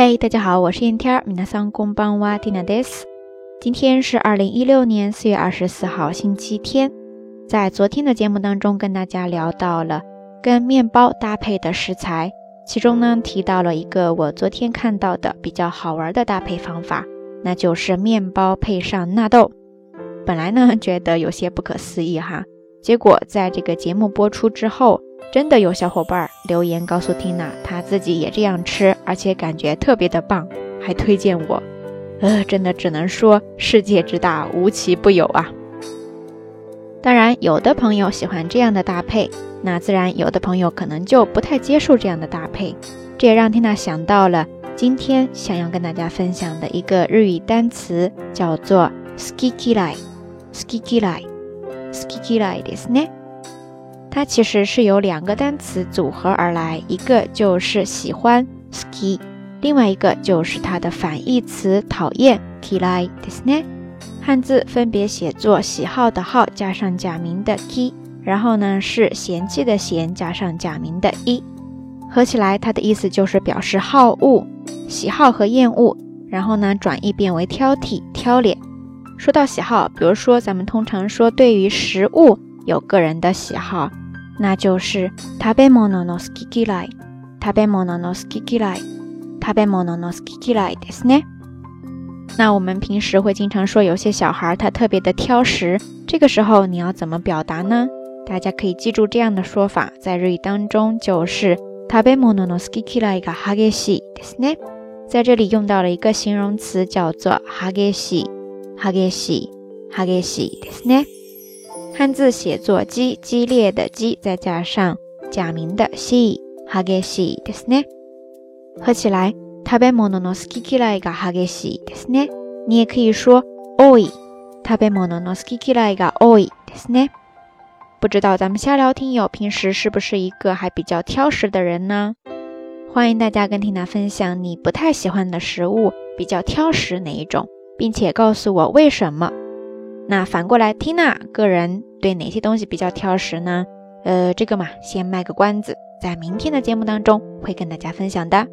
嘿，大家好，我是燕天儿，米娜桑公邦哇蒂娜德斯。今天是二零一六年四月二十四号，星期天。在昨天的节目当中，跟大家聊到了跟面包搭配的食材，其中呢提到了一个我昨天看到的比较好玩的搭配方法，那就是面包配上纳豆。本来呢觉得有些不可思议哈，结果在这个节目播出之后。真的有小伙伴留言告诉缇娜，她自己也这样吃，而且感觉特别的棒，还推荐我。呃，真的只能说世界之大，无奇不有啊。当然，有的朋友喜欢这样的搭配，那自然有的朋友可能就不太接受这样的搭配。这也让缇娜想到了今天想要跟大家分享的一个日语单词，叫做 “skikilai”，skikilai，skikilai ですね。 它其实是由两个单词组合而来，一个就是喜欢 ski，另外一个就是它的反义词讨厌 kilai ですね。汉字分别写作喜好的好加上假名的 ki，然后呢是嫌弃的嫌加上假名的一，合起来它的意思就是表示好恶、喜好和厌恶，然后呢转译变为挑剔、挑脸。说到喜好，比如说咱们通常说对于食物有个人的喜好。 那就是食べ物の好き嫌い、食べ物の好き嫌い、食べ物の好き嫌いですね。那我们平时会经常说有些小孩他特别的挑食，这个时候你要怎么表达呢？大家可以记住这样的说法，在日语当中就是食べ物の好き嫌いが激しいですね。在这里用到了一个形容词叫做激しい、激しい、激しいですね。 汉字写作“激”，激烈的“激”，再加上假名的“し”，激しいですね。合起来，食べ物の好き嫌いが激しいですね。你也可以说“多い”，食べ物の好き嫌いが多いですね。不知道咱们瞎聊听友平时是不是一个还比较挑食的人呢？欢迎大家跟缇娜分享你不太喜欢的食物，比较挑食哪一种，并且告诉我为什么。那反过来，缇娜个人 对哪些东西比较挑食呢？呃，这个嘛，先卖个关子，在明天的节目当中会跟大家分享的。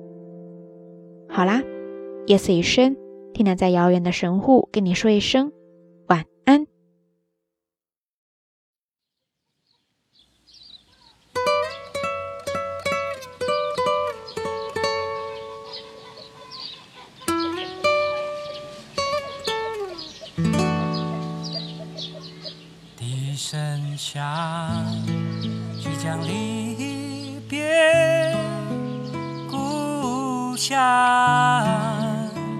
好啦，夜色已深，听娜在遥远的神户跟你说一声晚安。将离别故乡，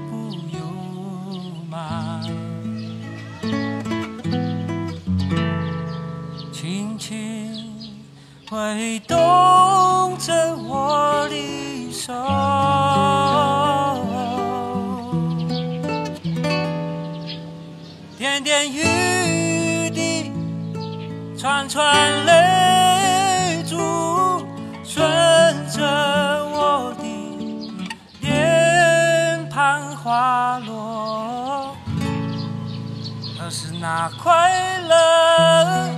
不由吗？轻轻挥动花落，而是那快乐，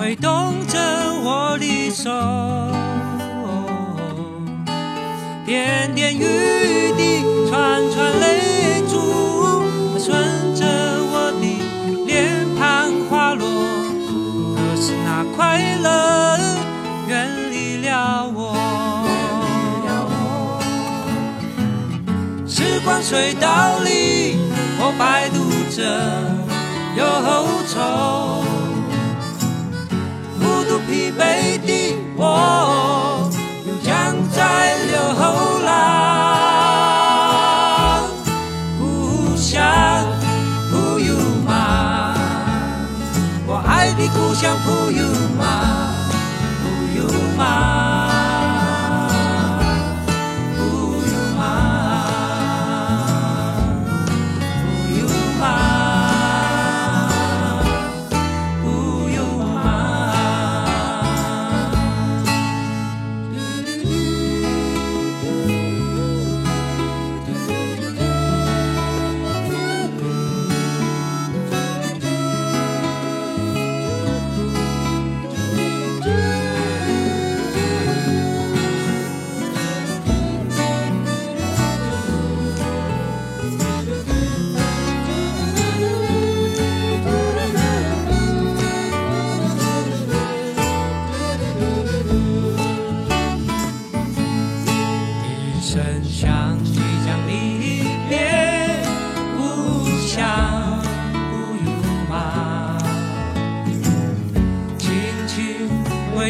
挥动着我的手，点点雨滴，串串泪珠，顺着我的脸庞滑落。可是那快乐远离了我。时光隧道里，我摆渡着忧愁，疲惫的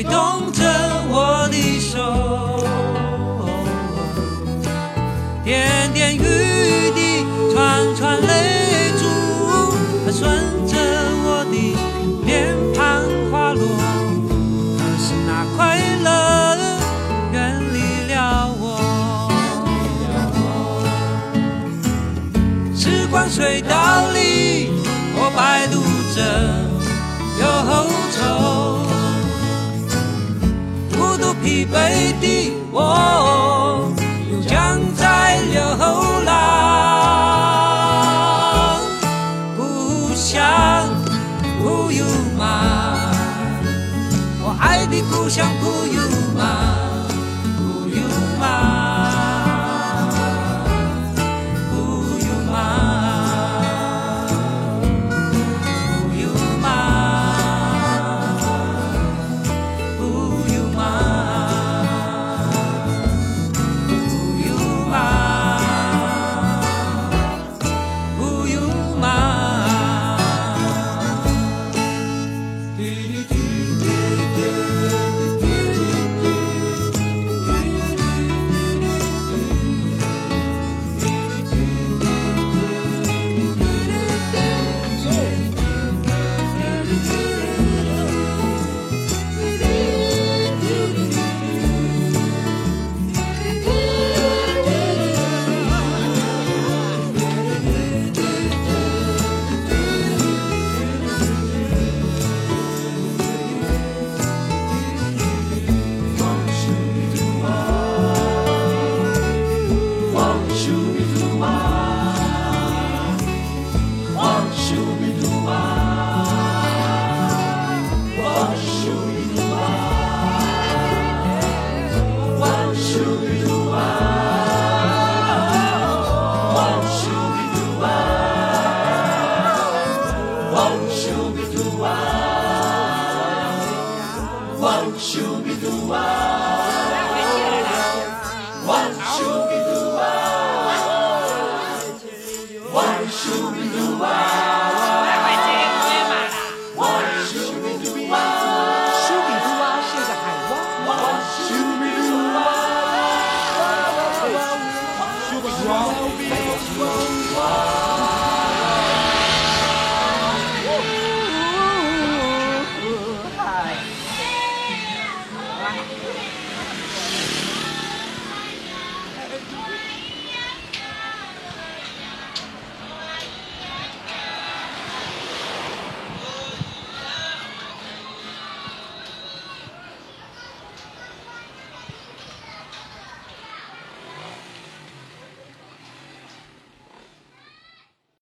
动着我的疲惫的我，又将在流浪。故乡，不由吗？我爱的故乡。Whoa.